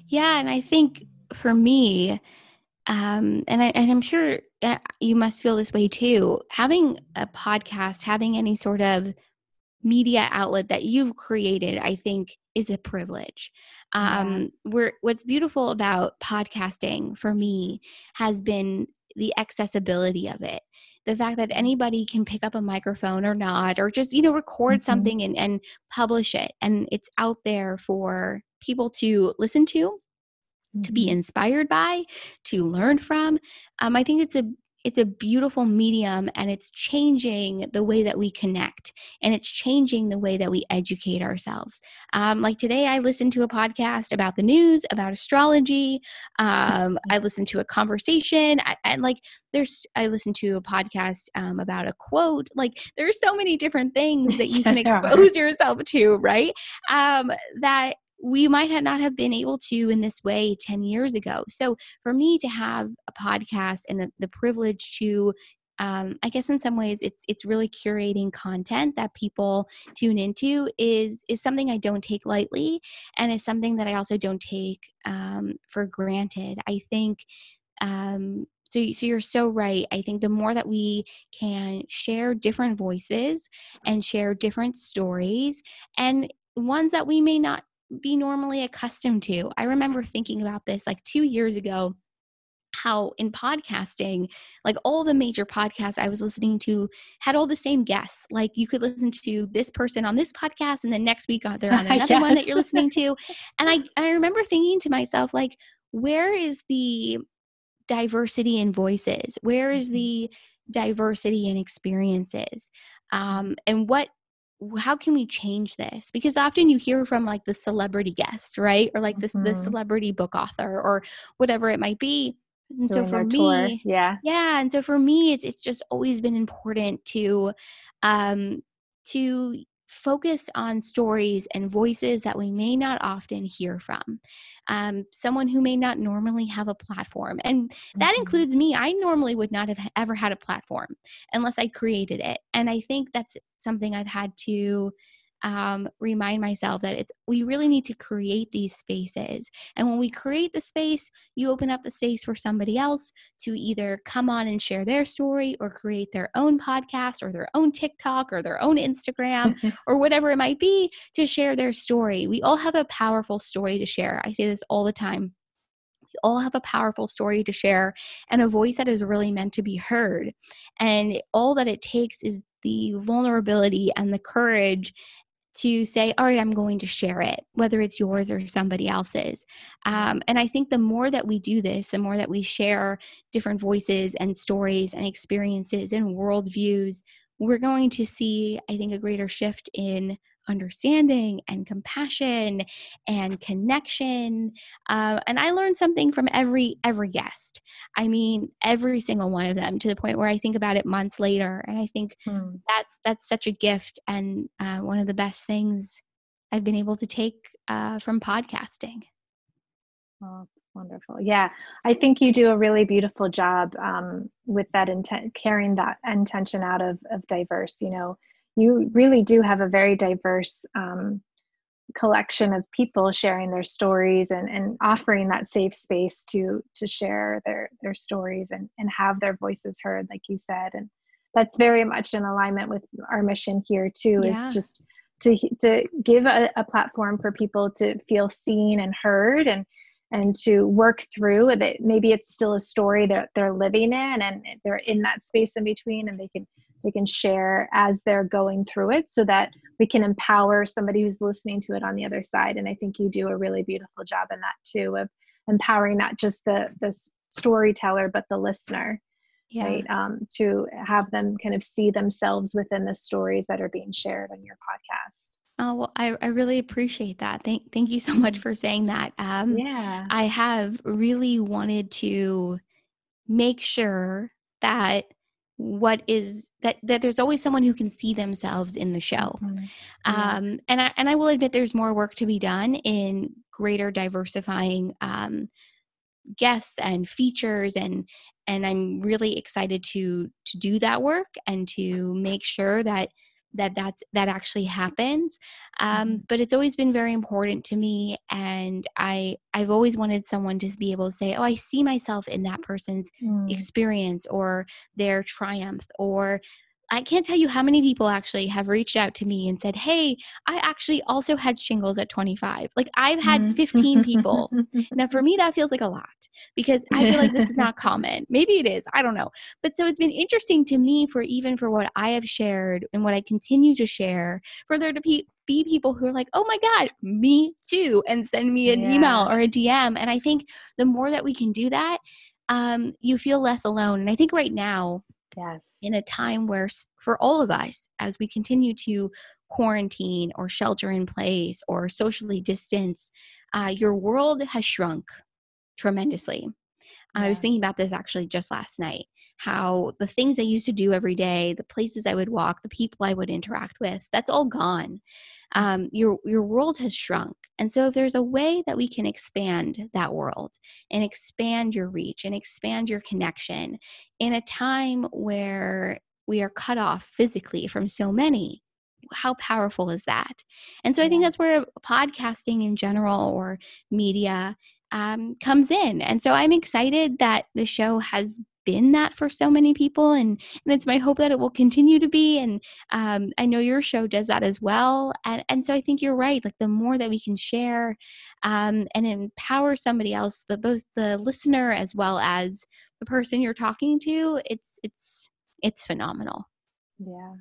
S3: Yeah and i think for me um, and, I, and i'm sure you must feel this way too having a podcast having any sort of media outlet that you've created i think is a privilege um yeah. we're what's beautiful about podcasting for me has been the accessibility of it the fact that anybody can pick up a microphone or not or just you know record mm-hmm. something and, and publish it and it's out there for people to listen to to be mm-hmm. inspired by to learn from um, i think it's a it's a beautiful medium and it's changing the way that we connect and it's changing the way that we educate ourselves. Um, like today i listened to a podcast about the news about astrology. Um, i listened to a conversation. And like there's i listened to a podcast um, about a quote. Like there's so many different things that you can expose yourself to right? Um, that we might not have been able to in this way 10 years ago. So for me to have a podcast and the, the privilege to um, I guess in some ways it's it's really curating content that people tune into is is something I don't take lightly and is something that I also don't take um, for granted. I think um, so, so you're so right. I think the more that we can share different voices and share different stories and ones that we may not be normally accustomed to. I remember thinking about this like two years ago how in podcasting, like all the major podcasts I was listening to had all the same guests. Like you could listen to this person on this podcast, and then next week uh, they're on another yes. one that you're listening to. And I, I remember thinking to myself, like, where is the diversity in voices? Where is mm-hmm. the diversity in experiences? Um, and what how can we change this because often you hear from like the celebrity guest right or like the, mm-hmm. the celebrity book author or whatever it might be and Doing so for me tour.
S1: yeah
S3: yeah and so for me it's it's just always been important to um to focus on stories and voices that we may not often hear from. Um, someone who may not normally have a platform. And that mm-hmm. includes me. I normally would not have ever had a platform unless I created it. And I think that's something I've had to um, remind myself that it's we really need to create these spaces. And when we create the space you open up the space for somebody else to either come on and share their story or create their own podcast or their own tiktok or their own instagram or whatever it might be to share their story. We all have a powerful story to share. I say this all the time. We all have a powerful story to share and a voice that is really meant to be heard. And all that it takes is the vulnerability and the courage to say, all right, I'm going to share it, whether it's yours or somebody else's. Um, and I think the more that we do this, the more that we share different voices and stories and experiences and worldviews, we're going to see, I think, a greater shift in understanding and compassion and connection uh, and i learned something from every every guest. I mean every single one of them to the point where i think about it months later and i think hmm. that's that's such a gift and uh, one of the best things i've been able to take uh, from podcasting.
S1: Oh wonderful. Yeah i think you do a really beautiful job um, with that intent carrying that intention out of of diverse you know you really do have a very diverse um, collection of people sharing their stories and, and offering that safe space to to share their their stories and, and have their voices heard like you said and that's very much in alignment with our mission here too yeah. is just to to give a, a platform for people to feel seen and heard and and to work through that maybe it's still a story that they're living in and they're in that space in between and they can they can share as they're going through it so that we can empower somebody who's listening to it on the other side and i think you do a really beautiful job in that too of empowering not just the the storyteller but the listener yeah. right um, to have them kind of see themselves within the stories that are being shared on your podcast
S3: Oh well, I, I really appreciate that. Thank thank you so much mm-hmm. for saying that. Um, yeah, I have really wanted to make sure that what is that that there's always someone who can see themselves in the show mm-hmm. um and i and i will admit there's more work to be done in greater diversifying um guests and features and and i'm really excited to to do that work and to make sure that that that's that actually happens um, mm-hmm. but it's always been very important to me and i i've always wanted someone to be able to say oh i see myself in that person's mm. experience or their triumph or I can't tell you how many people actually have reached out to me and said, Hey, I actually also had shingles at 25. Like I've had mm-hmm. 15 people. now, for me, that feels like a lot because I feel like this is not common. Maybe it is. I don't know. But so it's been interesting to me for even for what I have shared and what I continue to share for there to be, be people who are like, oh my God, me too, and send me an yeah. email or a DM. And I think the more that we can do that, um, you feel less alone. And I think right now,
S1: Yes.
S3: In a time where, for all of us, as we continue to quarantine or shelter in place or socially distance, uh, your world has shrunk tremendously. Yeah. I was thinking about this actually just last night how the things I used to do every day, the places I would walk, the people I would interact with, that's all gone. Um, your your world has shrunk, and so if there's a way that we can expand that world and expand your reach and expand your connection in a time where we are cut off physically from so many, how powerful is that? And so I think that's where podcasting in general or media um, comes in. And so I'm excited that the show has been that for so many people and and it's my hope that it will continue to be and um, i know your show does that as well and and so i think you're right like the more that we can share um, and empower somebody else the both the listener as well as the person you're talking to it's it's it's phenomenal.
S1: Yeah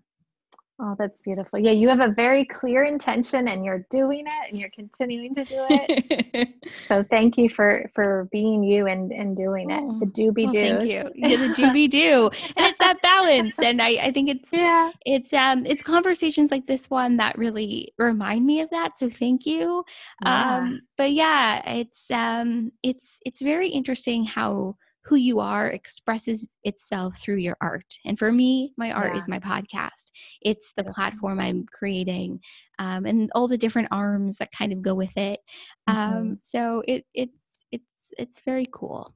S1: Oh, that's beautiful. Yeah, you have a very clear intention and you're doing it and you're continuing to do it. so thank you for for being you and and doing it. The doobie do.
S3: Thank you. Yeah, the doobie do. and it's that balance. And I, I think it's
S1: yeah.
S3: it's um it's conversations like this one that really remind me of that. So thank you. Yeah. Um but yeah, it's um it's it's very interesting how who you are expresses itself through your art. And for me, my art yeah. is my podcast. It's the platform I'm creating, um, and all the different arms that kind of go with it. Um, mm-hmm. Um, so it it's it's it's very cool.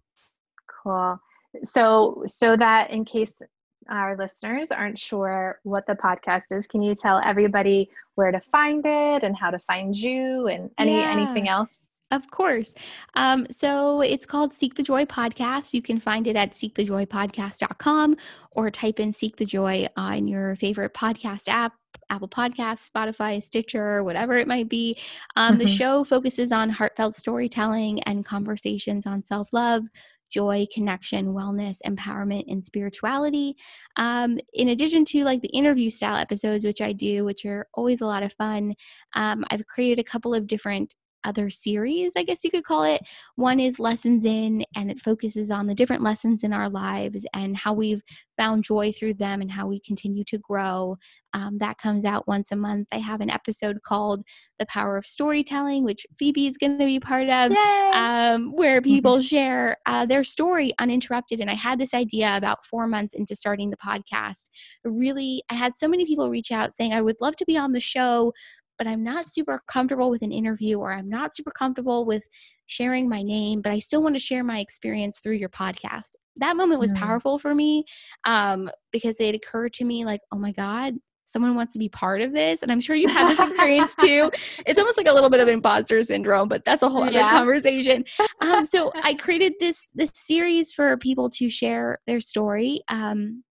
S1: Cool. So so that in case our listeners aren't sure what the podcast is, can you tell everybody where to find it and how to find you and any yeah. anything else?
S3: Of course. Um, so it's called Seek the Joy Podcast. You can find it at seekthejoypodcast.com or type in Seek the Joy on your favorite podcast app, Apple Podcasts, Spotify, Stitcher, whatever it might be. Um, mm-hmm. The show focuses on heartfelt storytelling and conversations on self love, joy, connection, wellness, empowerment, and spirituality. Um, in addition to like the interview style episodes, which I do, which are always a lot of fun, um, I've created a couple of different other series, I guess you could call it. One is Lessons In, and it focuses on the different lessons in our lives and how we've found joy through them and how we continue to grow. Um, that comes out once a month. I have an episode called The Power of Storytelling, which Phoebe is going to be part of, um, where people share uh, their story uninterrupted. And I had this idea about four months into starting the podcast. Really, I had so many people reach out saying, I would love to be on the show but I'm not super comfortable with an interview or I'm not super comfortable with sharing my name, but I still want to share my experience through your podcast. That moment was mm. powerful for me um, because it occurred to me like, oh my God, someone wants to be part of this and i'm sure you have this experience too it's almost like a little bit of imposter syndrome but that's a whole other yeah. conversation um, so i created this this series for people to share their story um,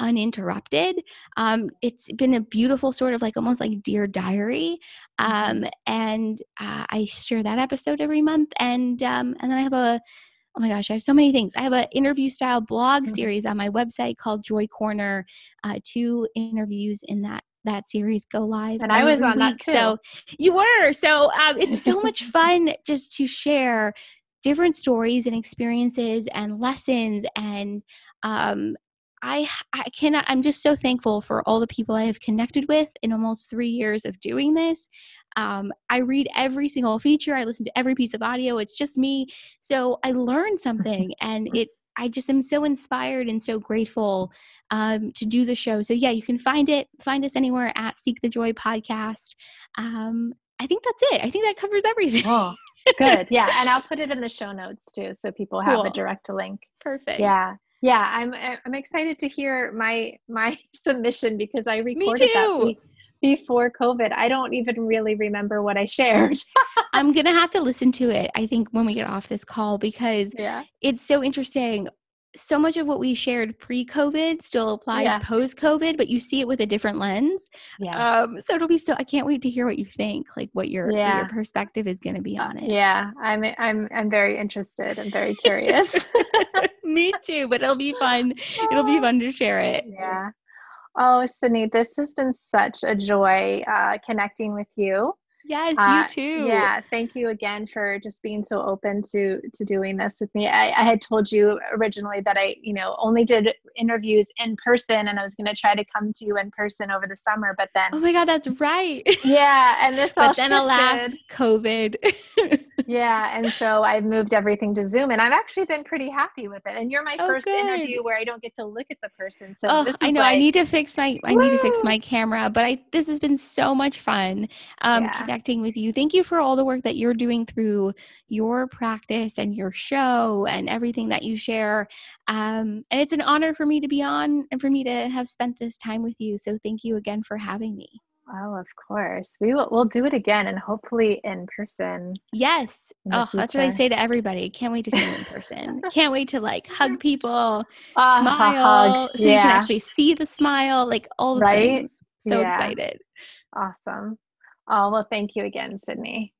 S3: uninterrupted. Um, it's been a beautiful sort of like almost like dear diary,
S1: Mm-hmm.
S3: um, and uh, I share that episode every month. And um, and then I have a oh my gosh, I have so many things. I have an interview style blog
S1: Mhm.
S3: series on my website called Joy Corner. Uh, two interviews in that that series go live
S1: And I was on that
S3: week. So you were. So um, it's so much fun just to share different stories and experiences and lessons and um, I I cannot I'm just so thankful for all the people I have connected with in almost 3 years of doing this. Um, I read every single feature, I listen to every piece of audio. It's just me. So I learned something and it I just am so inspired and so grateful um, to do the show. So yeah, you can find it, find us anywhere at Seek the Joy podcast. Um, I think that's it. I think that covers everything.
S1: Oh, good. Yeah. And I'll put it in the show notes too, so people have
S3: Cool.
S1: a direct link.
S3: Perfect.
S1: Yeah. Yeah. I'm I'm excited to hear my my submission because I recorded that before COVID. I don't even really remember what I shared.
S3: I'm gonna have to listen to it. I think when we get off this call because
S1: yeah.
S3: it's so interesting. So much of what we shared pre-COVID still applies
S1: Yeah.
S3: post-COVID, but you see it with a different lens.
S1: Yeah.
S3: Um, so it'll be so. I can't wait to hear what you think, like what your what your perspective is going to be on it.
S1: yeah. I'm I'm I'm very interested and very curious.
S3: Me too, but it'll be fun. It'll be fun to share it.
S1: Yeah. Oh, Sydney, this has been such a joy uh, connecting with you.
S3: Yes,
S1: Uh,
S3: you too.
S1: Yeah, thank you again for just being so open to to doing this with me. I, I had told you originally that I, you know, only did interviews in person, and I was going to try to come to you in person over the summer, but then
S3: Oh my God, that's right.
S1: yeah, and this all
S3: but then alas. COVID.
S1: yeah, and so I've moved everything to Zoom, and I've actually been pretty happy with it. And you're my
S3: Oh,
S1: first
S3: good.
S1: interview where I don't get to look at the person, so
S3: oh,
S1: this is
S3: I know. I need to fix my. I need to fix my camera. But I. This has been so much fun. Um,
S1: Yeah.
S3: Connecting with you. Thank you for all the work that you're doing through your practice and your show and everything that you share. Um, and it's an honor for me to be on and for me to have spent this time with you. So thank you again for having me.
S1: Oh, of course. We will we'll do it again and hopefully in person.
S3: Yes.
S1: In
S3: Oh, that's what I say to everybody. Can't wait to see you in person. Can't wait to like hug people,
S1: a
S3: smile,
S1: hug.
S3: so you can actually see the smile, like all the
S1: Right?
S3: things. So
S1: Yeah.
S3: excited.
S1: Awesome. Oh, well, thank you again, Sydney.